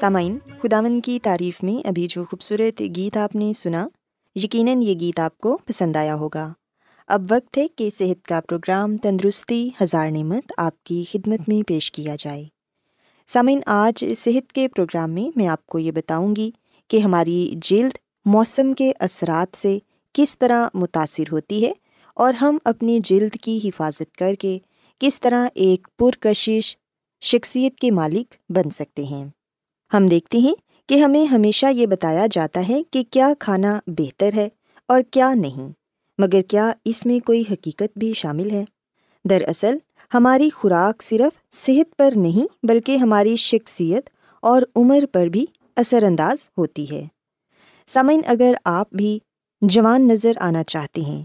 سامعین خداون کی تعریف میں ابھی جو خوبصورت گیت آپ نے سنا، یقیناً یہ گیت آپ کو پسند آیا ہوگا۔ اب وقت ہے کہ صحت کا پروگرام تندرستی ہزار نعمت آپ کی خدمت میں پیش کیا جائے۔ سامعین، آج صحت کے پروگرام میں میں آپ کو یہ بتاؤں گی کہ ہماری جلد موسم کے اثرات سے کس طرح متاثر ہوتی ہے اور ہم اپنی جلد کی حفاظت کر کے کس طرح ایک پرکشش شخصیت کے مالک بن سکتے ہیں۔ ہم دیکھتے ہیں کہ ہمیں ہمیشہ یہ بتایا جاتا ہے کہ کیا کھانا بہتر ہے اور کیا نہیں، مگر کیا اس میں کوئی حقیقت بھی شامل ہے؟ دراصل، ہماری خوراک صرف صحت پر نہیں بلکہ ہماری شخصیت اور عمر پر بھی اثر انداز ہوتی ہے۔ سامعین، اگر آپ بھی جوان نظر آنا چاہتے ہیں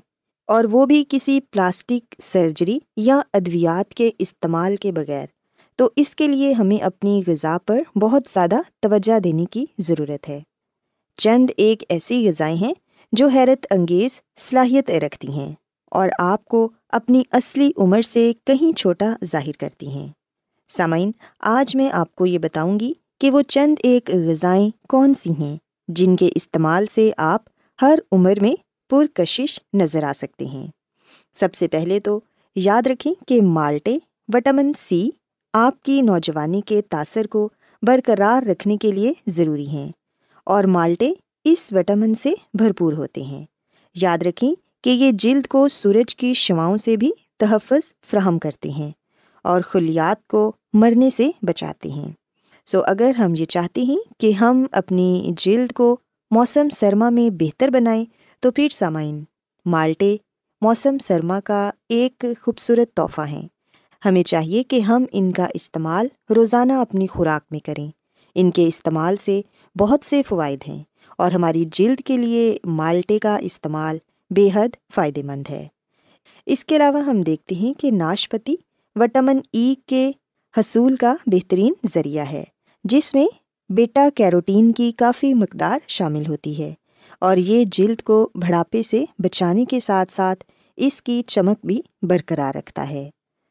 اور وہ بھی کسی پلاسٹک سرجری یا ادویات کے استعمال کے بغیر تو اس کے لیے ہمیں اپنی غذا پر بہت زیادہ توجہ دینے کی ضرورت ہے۔ چند ایک ایسی غذائیں ہیں جو حیرت انگیز صلاحیت رکھتی ہیں اور آپ کو اپنی اصلی عمر سے کہیں چھوٹا ظاہر کرتی ہیں۔ سامعین، آج میں آپ کو یہ بتاؤں گی کہ وہ چند ایک غذائیں کون سی ہیں جن کے استعمال سے آپ ہر عمر میں پرکشش نظر آ سکتے ہیں۔ سب سے پہلے تو یاد رکھیں کہ مالٹے، وٹامن سی آپ کی نوجوانی کے تاثر کو برقرار رکھنے کے لیے ضروری ہیں اور مالٹے اس وٹامن سے بھرپور ہوتے ہیں۔ یاد رکھیں کہ یہ جلد کو سورج کی شواؤں سے بھی تحفظ فراہم کرتے ہیں اور خلیات کو مرنے سے بچاتے ہیں۔ سو اگر ہم یہ چاہتے ہیں کہ ہم اپنی جلد کو موسم سرما میں بہتر بنائیں تو پھر سامعین، مالٹے موسم سرما کا ایک خوبصورت تحفہ ہیں۔ ہمیں چاہیے کہ ہم ان کا استعمال روزانہ اپنی خوراک میں کریں۔ ان کے استعمال سے بہت سے فوائد ہیں اور ہماری جلد کے لیے مالٹے کا استعمال بے حد فائدہ مند ہے۔ اس کے علاوہ ہم دیکھتے ہیں کہ ناشپتی وٹامن ای کے حصول کا بہترین ذریعہ ہے، جس میں بیٹا کیروٹین کی کافی مقدار شامل ہوتی ہے اور یہ جلد کو بڑھاپے سے بچانے کے ساتھ ساتھ اس کی چمک بھی برقرار رکھتا ہے۔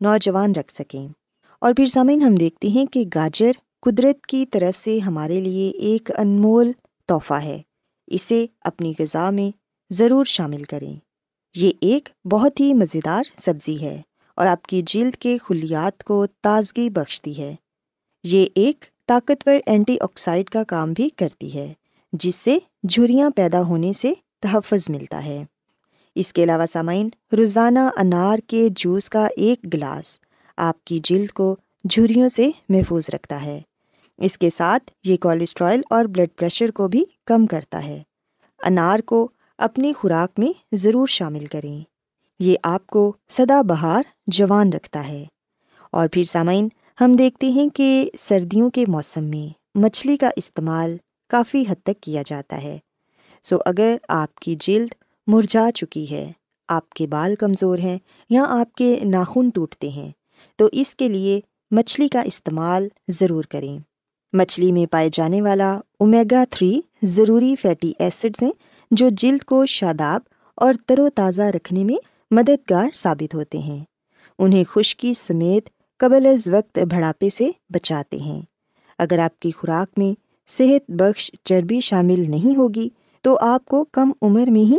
نوجوان رکھ سکیں۔ اور پھر سامعین، ہم دیکھتے ہیں کہ گاجر قدرت کی طرف سے ہمارے لیے ایک انمول تحفہ ہے۔ اسے اپنی غذا میں ضرور شامل کریں۔ یہ ایک بہت ہی مزیدار سبزی ہے اور آپ کی جلد کے خلیات کو تازگی بخشتی ہے۔ یہ ایک طاقتور اینٹی آکسائڈ کا کام بھی کرتی ہے، جس سے جھریاں پیدا ہونے سے تحفظ ملتا ہے۔ اس کے علاوہ سامعین، روزانہ انار کے جوس کا ایک گلاس آپ کی جلد کو جھریوں سے محفوظ رکھتا ہے۔ اس کے ساتھ یہ کولیسٹرائل اور بلڈ پریشر کو بھی کم کرتا ہے۔ انار کو اپنی خوراک میں ضرور شامل کریں۔ یہ آپ کو سدا بہار جوان رکھتا ہے۔ اور پھر سامعین، ہم دیکھتے ہیں کہ سردیوں کے موسم میں مچھلی کا استعمال کافی حد تک کیا جاتا ہے۔ سو اگر آپ کی جلد مرجھا چکی ہے۔ آپ کے بال کمزور ہیں یا آپ کے ناخن ٹوٹتے ہیں، تو اس کے لیے مچھلی کا استعمال ضرور کریں۔ مچھلی میں پائے جانے والا اومیگا تھری ضروری فیٹی ایسڈز ہیں جو جلد کو شاداب اور تر و تازہ رکھنے میں مددگار ثابت ہوتے ہیں۔ انہیں خشکی سمیت قبل از وقت بڑھاپے سے بچاتے ہیں۔ اگر آپ کی خوراک میں صحت بخش چربی شامل نہیں ہوگی، تو آپ کو کم عمر میں ہی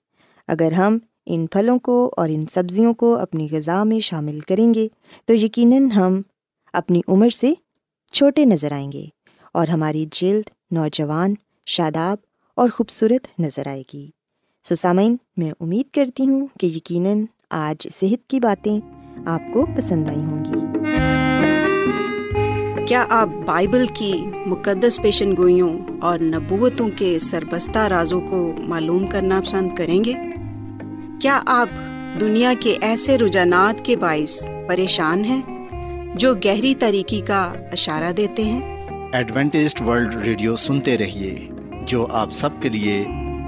اگر ہم ان پھلوں کو اور ان سبزیوں کو اپنی غذا میں شامل کریں گے، تو یقیناً ہم اپنی عمر سے چھوٹے نظر آئیں گے اور ہماری جلد نوجوان، شاداب اور خوبصورت نظر آئے گی۔ سسامین میں امید کرتی ہوں کہ یقیناً آج صحت کی باتیں آپ کو پسند آئی ہوں گی۔ کیا آپ بائبل کی مقدس پیشن گوئیوں اور نبوتوں کے سربستہ رازوں کو معلوم کرنا پسند کریں گے؟ کیا آپ دنیا کے ایسے رجحانات کے باعث پریشان ہیں جو گہری طریقے کا اشارہ دیتے ہیں؟ ایڈوینٹسٹ ورلڈ ریڈیو سنتے رہیے جو آپ سب کے لیے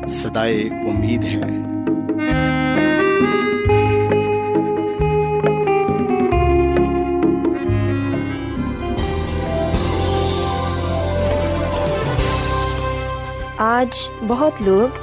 صدائے امید ہے۔ آج بہت لوگ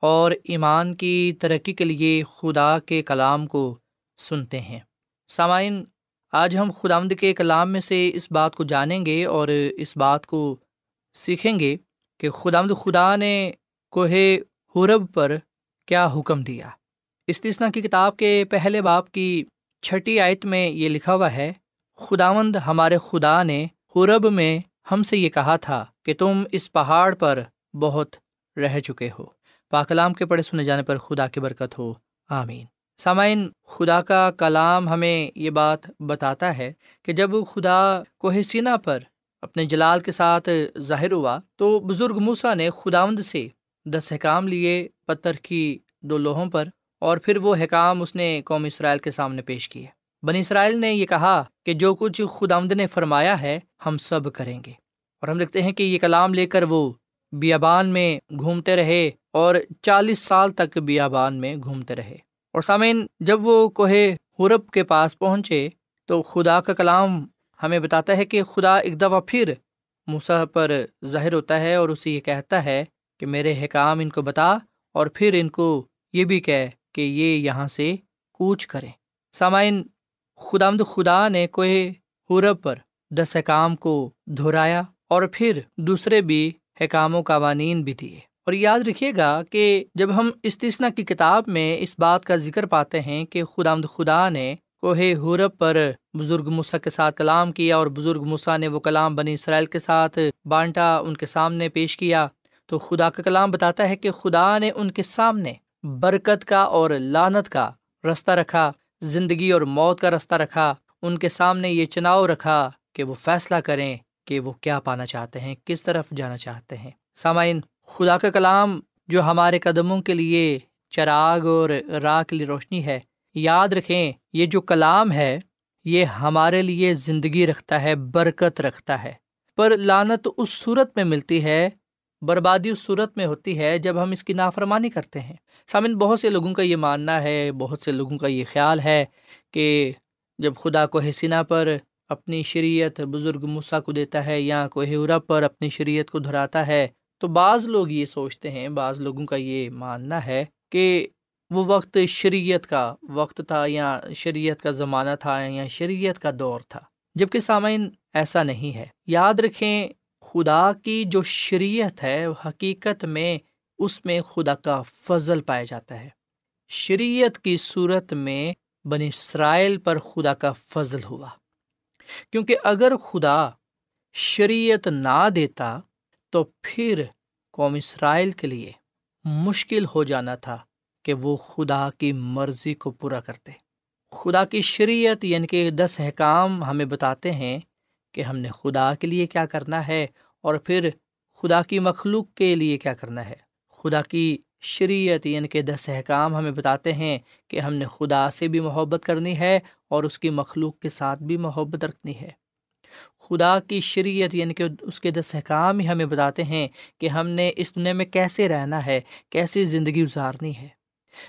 اور ایمان کی ترقی کے لیے خدا کے کلام کو سنتے ہیں۔ سامعین، آج ہم خدا آمد کے کلام میں سے اس بات کو جانیں گے اور اس بات کو سیکھیں گے کہ خدا آمد خدا نے کوہ حرب پر کیا حکم دیا۔ استثنا کی کتاب کے پہلے باپ کی چھٹی آیت میں یہ لکھا ہوا ہے، خداوند ہمارے خدا نے حرب میں ہم سے یہ کہا تھا کہ تم اس پہاڑ پر بہت رہ چکے ہو۔ پاکلام کے پڑھے سنے جانے پر خدا کی برکت ہو۔ آمین۔ سامعین، خدا کا کلام ہمیں یہ بات بتاتا ہے کہ جب خدا کوہ سینا پر اپنے جلال کے ساتھ ظاہر ہوا تو بزرگ موسا نے خداوند سے دس حکام لیے پتھر کی دو لوہوں پر اور پھر وہ حکام اس نے قوم اسرائیل کے سامنے پیش کیے۔ بنی اسرائیل نے یہ کہا کہ جو کچھ خداوند نے فرمایا ہے ہم سب کریں گے اور ہم دیکھتے ہیں کہ یہ کلام لے کر وہ بیابان میں گھومتے رہے اور چالیس سال تک بیابان میں گھومتے رہے۔ اور سامعین، جب وہ کوہ حرب کے پاس پہنچے تو خدا کا کلام ہمیں بتاتا ہے کہ خدا ایک دفعہ پھر موسا پر ظاہر ہوتا ہے اور اسے یہ کہتا ہے کہ میرے حکام ان کو بتا اور پھر ان کو یہ بھی کہہ کہ یہ یہاں سے کوچ کریں۔ سامعین خدا مد خدا نے کوہ حرب پر دس حکام کو دہرایا اور پھر دوسرے بھی حکام و قوانین بھی دیے۔ اور یاد رکھیے گا کہ جب ہم استثنا کی کتاب میں اس بات کا ذکر پاتے ہیں کہ خدا خدا نے کوہ حورب پر بزرگ مسا کے ساتھ کلام کیا اور بزرگ مسا نے وہ کلام بنی اسرائیل کے ساتھ بانٹا، ان کے سامنے پیش کیا، تو خدا کا کلام بتاتا ہے کہ خدا نے ان کے سامنے برکت کا اور لانت کا رستہ رکھا، زندگی اور موت کا رستہ رکھا، ان کے سامنے یہ چناؤ رکھا کہ وہ فیصلہ کریں کہ وہ کیا پانا چاہتے ہیں، کس طرف جانا چاہتے ہیں۔ سامعین خدا کا کلام جو ہمارے قدموں کے لیے چراغ اور راہ کے لیے روشنی ہے۔ یاد رکھیں، یہ جو کلام ہے، یہ ہمارے لیے زندگی رکھتا ہے، برکت رکھتا ہے۔ پر لانت اس صورت میں ملتی ہے، بربادی اس صورت میں ہوتی ہے جب ہم اس کی نافرمانی کرتے ہیں۔ سامن، بہت سے لوگوں کا یہ ماننا ہے، بہت سے لوگوں کا یہ خیال ہے کہ جب خدا کو حسینہ پر اپنی شریعت بزرگ مسا کو دیتا ہے یا کوہ پر اپنی شریعت کو دہراتا ہے تو بعض لوگ یہ سوچتے ہیں، بعض لوگوں کا یہ ماننا ہے کہ وہ وقت شریعت کا وقت تھا یا شریعت کا زمانہ تھا یا شریعت کا دور تھا جبکہ سامعین ایسا نہیں ہے۔ یاد رکھیں، خدا کی جو شریعت ہے حقیقت میں اس میں خدا کا فضل پایا جاتا ہے۔ شریعت کی صورت میں بنی اسرائیل پر خدا کا فضل ہوا۔ کیونکہ اگر خدا شریعت نہ دیتا تو پھر قوم اسرائیل کے لیے مشکل ہو جانا تھا کہ وہ خدا کی مرضی کو پورا کرتے۔ خدا کی شریعت یعنی کہ دس احکام ہمیں بتاتے ہیں کہ ہم نے خدا کے لیے کیا کرنا ہے اور پھر خدا کی مخلوق کے لیے کیا کرنا ہے۔ خدا کی شریعت یعنی کہ دس احکام ہمیں بتاتے ہیں کہ ہم نے خدا سے بھی محبت کرنی ہے اور اس کی مخلوق کے ساتھ بھی محبت رکھنی ہے۔ خدا کی شریعت یعنی کہ اس کے دس احکام ہی ہمیں بتاتے ہیں کہ ہم نے اس دنیا میں کیسے رہنا ہے، کیسی زندگی گزارنی ہے۔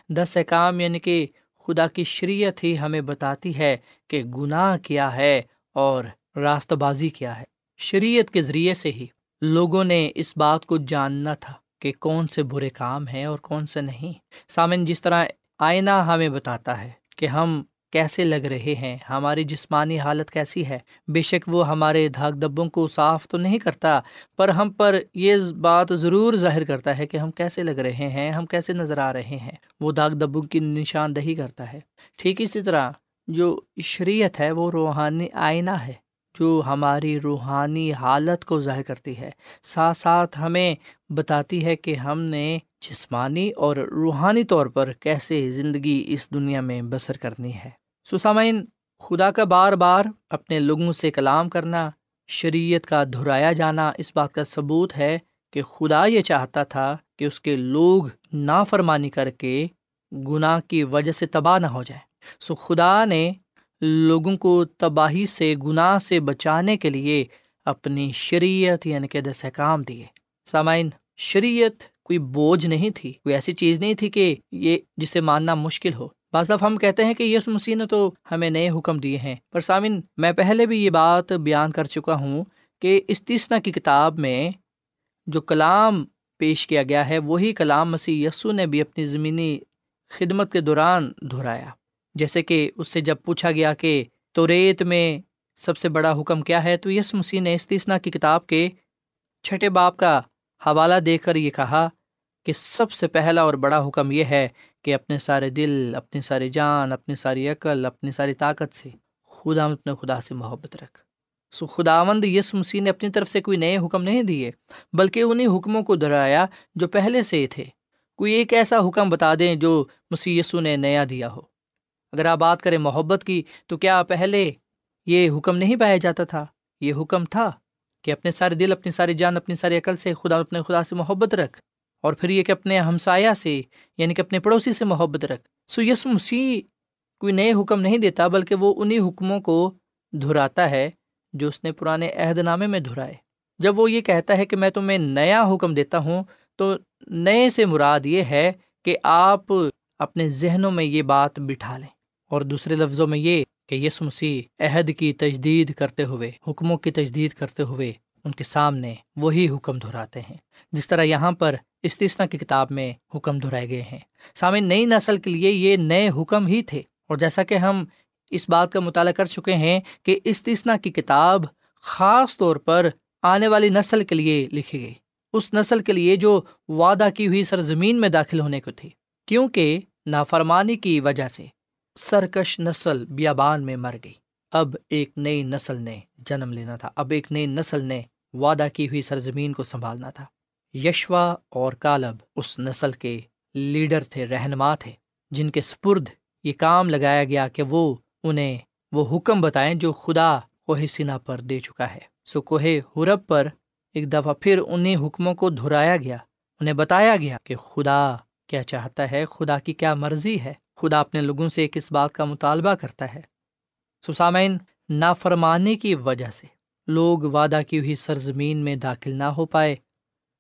دس احکام یعنی کہ خدا کی شریعت ہی ہمیں بتاتی ہے کہ گناہ کیا ہے اور راستہ بازی کیا ہے۔ شریعت کے ذریعے سے ہی لوگوں نے اس بات کو جاننا تھا کہ کون سے برے کام ہیں اور کون سے نہیں۔ سامن، جس طرح آئینہ ہمیں بتاتا ہے کہ ہم کیسے لگ رہے ہیں؟ ہماری جسمانی حالت کیسی ہے؟ بے شک وہ ہمارے دھاگ دبوں کو صاف تو نہیں کرتا، پر ہم پر یہ بات ضرور ظاہر کرتا ہے کہ ہم کیسے لگ رہے ہیں، ہم کیسے نظر آ رہے ہیں۔ وہ دھاگ دبوں کی نشاندہی کرتا ہے۔ ٹھیک اسی طرح جو شریعت ہے، وہ روحانی آئینہ ہے، جو ہماری روحانی حالت کو ظاہر کرتی ہے۔ ساتھ ساتھ ہمیں بتاتی ہے کہ ہم نے جسمانی اور روحانی طور پر کیسے زندگی اس دنیا میں بسر کرنی ہے۔ سسامین، خدا کا بار بار اپنے لوگوں سے کلام کرنا، شریعت کا دہرایا جانا اس بات کا ثبوت ہے کہ خدا یہ چاہتا تھا کہ اس کے لوگ نافرمانی کر کے گناہ کی وجہ سے تباہ نہ ہو جائے سو خدا نے لوگوں کو تباہی سے، گناہ سے بچانے کے لیے اپنی شریعت یعنی کہ دس احکام دیے۔ سامعین، شریعت کوئی بوجھ نہیں تھی، کوئی ایسی چیز نہیں تھی کہ یہ جسے ماننا مشکل ہو۔ بعض دفعہ ہم کہتے ہیں کہ یس مسیح نے تو ہمیں نئے حکم دیے ہیں، پر سامن میں پہلے بھی یہ بات بیان کر چکا ہوں کہ اس تیسنا کی کتاب میں جو کلام پیش کیا گیا ہے، وہی کلام مسیح یسو نے بھی اپنی زمینی خدمت کے دوران دہرایا۔ جیسے کہ اس سے جب پوچھا گیا کہ تو ریت میں سب سے بڑا حکم کیا ہے، تو یس مسیح نے اس تیسنا کی کتاب کے چھٹے باپ کا حوالہ دے کر یہ کہا کہ سب سے پہلا اور بڑا حکم یہ ہے کہ اپنے سارے دل، اپنی ساری جان، اپنی ساری عقل، اپنی ساری طاقت سے خدا اپنے خدا سے محبت رکھ۔ سو خداوند یس مسیح نے اپنی طرف سے کوئی نئے حکم نہیں دیے، بلکہ انہیں حکموں کو دہرایا جو پہلے سے تھے۔ کوئی ایک ایسا حکم بتا دیں جو مسی یسو نے نیا دیا ہو۔ اگر آپ بات کریں محبت کی، تو کیا پہلے یہ حکم نہیں پایا جاتا تھا؟ یہ حکم تھا کہ اپنے سارے دل، اپنی ساری جان، اپنی ساری عقل سے خدا اپنے خدا سے محبت رکھ۔ اور پھر یہ کہ اپنے ہمسایہ سے یعنی کہ اپنے پڑوسی سے محبت رکھ۔ سو یس مسیح کوئی نئے حکم نہیں دیتا، بلکہ وہ انہیں حکموں کو دہراتا ہے جو اس نے پرانے عہد نامے میں دہرائے جب وہ یہ کہتا ہے کہ میں تمہیں نیا حکم دیتا ہوں، تو نئے سے مراد یہ ہے کہ آپ اپنے ذہنوں میں یہ بات بٹھا لیں۔ اور دوسرے لفظوں میں یہ کہ یس مسیح عہد کی تجدید کرتے ہوئے، حکموں کی تجدید کرتے ہوئے ان کے سامنے وہی حکم دہراتے ہیں۔ جس طرح یہاں پر استثنا کی کتاب میں حکم دہرائے گئے ہیں۔ سامنے نئی نسل کے لیے یہ نئے حکم ہی تھے۔ اور جیسا کہ ہم اس بات کا مطالعہ کر چکے ہیں کہ استثنا کی کتاب خاص طور پر آنے والی نسل کے لیے لکھی گئی۔ اس نسل کے لیے جو وعدہ کی ہوئی سرزمین میں داخل ہونے کو تھی۔ کیونکہ نافرمانی کی وجہ سے سرکش نسل بیابان میں مر گئی۔ اب ایک نئی نسل نے جنم لینا تھا۔ اب ایک نئی نسل نے وعدہ کی ہوئی سرزمین کو سنبھالنا تھا۔ یشوا اور کالب اس نسل کے لیڈر تھے، رہنما تھے، جن کے سپرد یہ کام لگایا گیا کہ وہ انہیں وہ حکم بتائیں جو خدا کوہ سینا پر دے چکا ہے۔ سو کوہ حرب پر ایک دفعہ پھر انہیں حکموں کو دہرایا گیا، انہیں بتایا گیا کہ خدا کیا چاہتا ہے، خدا کی کیا مرضی ہے، خدا اپنے لوگوں سے کس بات کا مطالبہ کرتا ہے۔ سسامین نافرمانے کی وجہ سے لوگ وعدہ کی ہوئی سرزمین میں داخل نہ ہو پائے،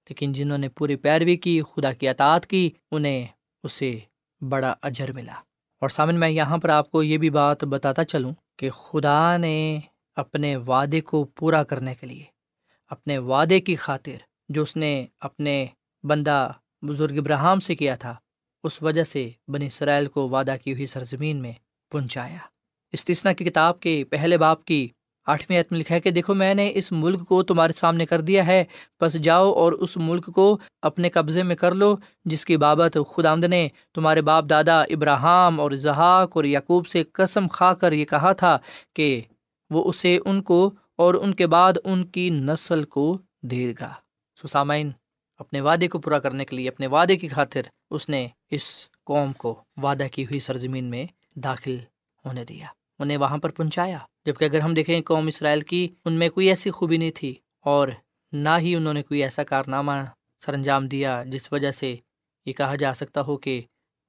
لیکن جنہوں نے پوری پیروی کی، خدا کی اطاعت کی، انہیں اسے بڑا اجر ملا۔ اور سامن، میں یہاں پر آپ کو یہ بھی بات بتاتا چلوں کہ خدا نے اپنے وعدے کو پورا کرنے کے لیے، اپنے وعدے کی خاطر جو اس نے اپنے بندہ بزرگ ابراہم سے کیا تھا، اس وجہ سے بنی اسرائیل کو وعدہ کی ہوئی سرزمین میں پہنچایا۔ استثنا کی کتاب کے پہلے باپ کی آٹھویں عتم لکھا ہے کہ دیکھو، میں نے اس ملک کو تمہارے سامنے کر دیا ہے بس جاؤ اور اس ملک کو اپنے قبضے میں کر لو، جس کی بابت خدا نے تمہارے باپ دادا ابراہم اور اظہاق اور یعقوب سے قسم کھا کر یہ کہا تھا کہ وہ اسے ان کو اور ان کے بعد ان کی نسل کو دے گا۔ سسامین اپنے وعدے کو پورا کرنے کے لیے، اپنے وعدے کی خاطر اس نے اس قوم کو وعدہ کی ہوئی سرزمین میں داخل ہونے دیا۔ انہیں وہاں پر پہنچایا، جبکہ اگر ہم دیکھیں قوم اسرائیل کی ان میں کوئی ایسی خوبی نہیں تھی اور نہ ہی انہوں نے کوئی ایسا کارنامہ سر انجام دیا جس وجہ سے یہ کہا جا سکتا ہو کہ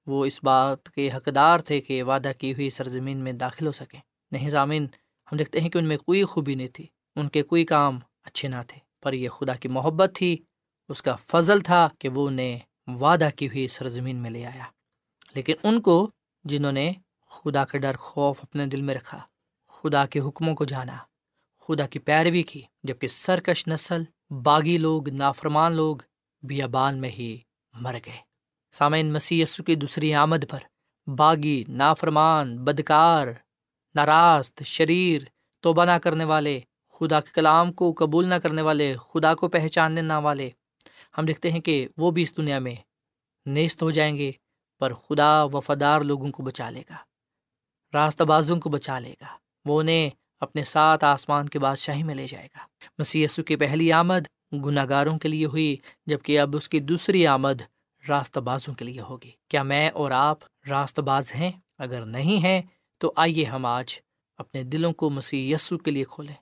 وہ اس بات کے حقدار تھے کہ وعدہ کی ہوئی سرزمین میں داخل ہو سکیں۔ نہیں ضامین ہم دیکھتے ہیں کہ ان میں کوئی خوبی نہیں تھی، ان کے کوئی کام اچھے نہ تھے، پر یہ خدا کی محبت تھی، اس کا فضل تھا کہ وہ انہیں وعدہ کی ہوئی سرزمین میں لے آیا۔ لیکن ان کو جنہوں نے خدا کا ڈر خوف اپنے دل میں رکھا، خدا کے حکموں کو جانا، خدا کی پیروی کی جبکہ سرکش نسل، باغی لوگ، نافرمان لوگ بیابان میں ہی مر گئے۔ سامعین، مسیح یسو کی دوسری آمد پر باغی، نافرمان، بدکار ناراست شریر، توبہ نہ کرنے والے، خدا کے کلام کو قبول نہ کرنے والے، خدا کو پہچاننے نہ والے، ہم دیکھتے ہیں کہ وہ بھی اس دنیا میں نیست ہو جائیں گے، پر خدا وفادار لوگوں کو بچا لے گا۔ راستہ بازوں کو بچا لے گا۔ وہ انہیں اپنے ساتھ آسمان کے بادشاہی میں لے جائے گا۔ مسی کی پہلی آمد گناہ گاروں کے لیے ہوئی جبکہ اب اس کی دوسری آمد راستہ بازوں کے لیے ہوگی۔ کیا میں اور آپ راست باز ہیں؟ اگر نہیں ہیں، تو آئیے ہم آج اپنے دلوں کو مسیح یسو کے لیے کھولیں۔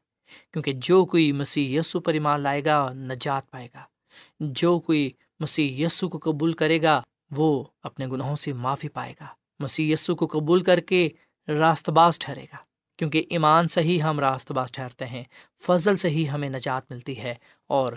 کیونکہ جو کوئی مسیح یسو پر ایمان لائے گا، نجات پائے گا۔ جو کوئی مسیح یسو کو قبول کرے گا، وہ اپنے گناہوں سے معافی پائے گا۔ مسیح یسو کو قبول کر کے راست باز ٹھہرے گا۔ کیونکہ ایمان سے ہی ہم راست باز ٹھہرتے ہیں، فضل سے ہی ہمیں نجات ملتی ہے، اور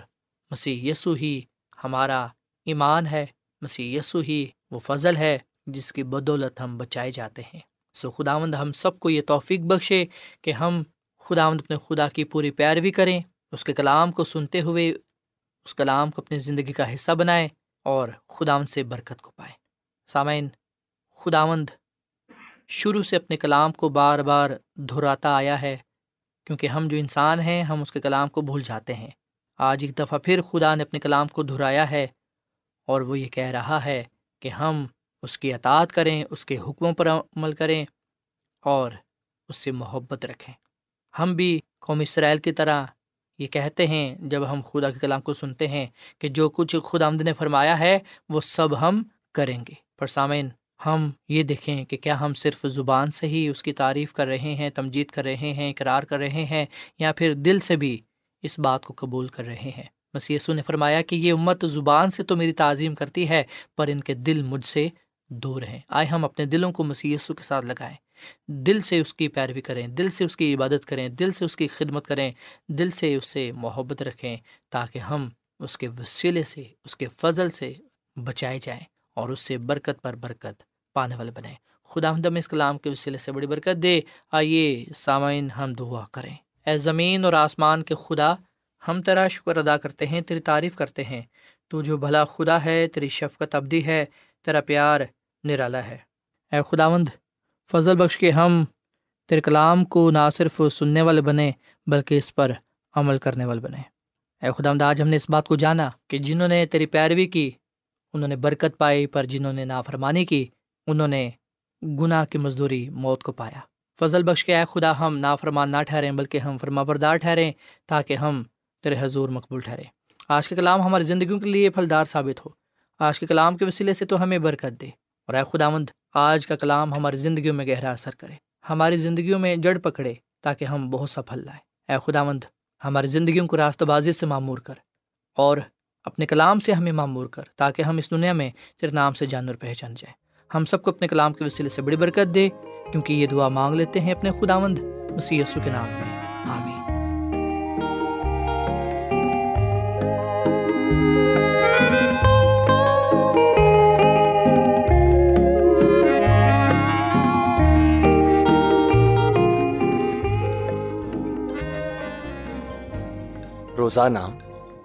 مسیح یسو ہی ہمارا ایمان ہے، مسیح یسو ہی وہ فضل ہے جس کی بدولت ہم بچائے جاتے ہیں۔ سو خداوند ہم سب کو یہ توفیق بخشے کہ ہم خداوند اپنے خدا کی پوری پیروی کریں، اس کے کلام کو سنتے ہوئے، اس کلام کو اپنی زندگی کا حصہ بنائیں اور خداوند سے برکت کو پائیں۔ سامعین، خداوند شروع سے اپنے کلام کو بار بار دہراتا آیا ہے۔ کیونکہ ہم جو انسان ہیں، ہم اس کے کلام کو بھول جاتے ہیں۔ آج ایک دفعہ پھر خدا نے اپنے کلام کو دہرایا ہے اور وہ یہ کہہ رہا ہے کہ ہم اس کی اطاعت کریں، اس کے حکموں پر عمل کریں اور اس سے محبت رکھیں۔ ہم بھی قوم اسرائیل کی طرح یہ کہتے ہیں، جب ہم خدا کے کلام کو سنتے ہیں کہ جو کچھ خدا آمد نے فرمایا ہے، وہ سب ہم کریں گے۔ پر سامعین ہم یہ دیکھیں کہ کیا ہم صرف زبان سے ہی اس کی تعریف کر رہے ہیں، تمجید کر رہے ہیں، اقرار کر رہے ہیں، یا پھر دل سے بھی اس بات کو قبول کر رہے ہیں؟ بس یسو نے فرمایا کہ یہ امت زبان سے تو میری تعظیم کرتی ہے، پر ان کے دل مجھ سے دور ہیں۔ آئے ہم اپنے دلوں کو مسی کے ساتھ لگائیں۔ دل سے اس کی پیروی کریں، دل سے اس کی عبادت کریں، دل سے اس کی خدمت کریں، دل سے اس سے محبت رکھیں تاکہ ہم اس کے وسیلے سے، اس کے فضل سے بچائے جائیں۔ اور اس سے برکت پر برکت پانے والے بنے خدا ہم اس کلام کے وسیلے سے بڑی برکت دے۔ آئیے سامعین ہم دعا کریں۔ اے زمین اور آسمان کے خدا، ہم تیرا شکر ادا کرتے ہیں، تیری تعریف کرتے ہیں۔ تو جو بھلا خدا ہے، تیری شفقت ابدی ہے، تیرا پیار نرالا ہے۔ اے خداوند، فضل بخش کے ہم تیرے کلام کو نہ صرف سننے والے بنے بلکہ اس پر عمل کرنے والے بنے اے خدا آج ہم نے اس بات کو جانا کہ جنہوں نے تیری پیروی کی انہوں نے برکت پائی، پر جنہوں نے نافرمانی کی، انہوں نے گناہ کی مزدوری موت کو پایا۔ فضل بخش کے اے خدا، ہم نافرمان نہ ٹھہریں، بلکہ ہم فرما بردار ٹھہریں تاکہ ہم تیرے حضور مقبول ٹھہریں۔ آج کے کلام ہماری زندگیوں کے لیے پھلدار ثابت ہو۔ آج کے کلام کے وسیلے سے تو ہمیں برکت دے۔ اور اے خداوند، آج کا کلام ہماری زندگیوں میں گہرا اثر کرے۔ ہماری زندگیوں میں جڑ پکڑے تاکہ ہم بہت سا پھل لائیں۔ اے خداوند، ہماری زندگیوں کو راستہ بازی سے معمور کر اور اپنے کلام سے ہمیں معمور کر، تاکہ ہم اس دنیا میں تیرے نام سے جانور پہچان جائیں۔ ہم سب کو اپنے کلام کے وسیلے سے بڑی برکت دے، کیونکہ یہ دعا مانگ لیتے ہیں اپنے خداوند مسی کے نام میں۔ آمین۔ روزانہ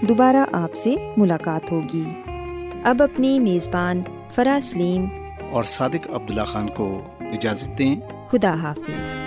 دوبارہ آپ سے ملاقات ہوگی۔ اب اپنی میزبان فرا سلیم اور صادق عبداللہ خان کو اجازت دیں۔ خدا حافظ۔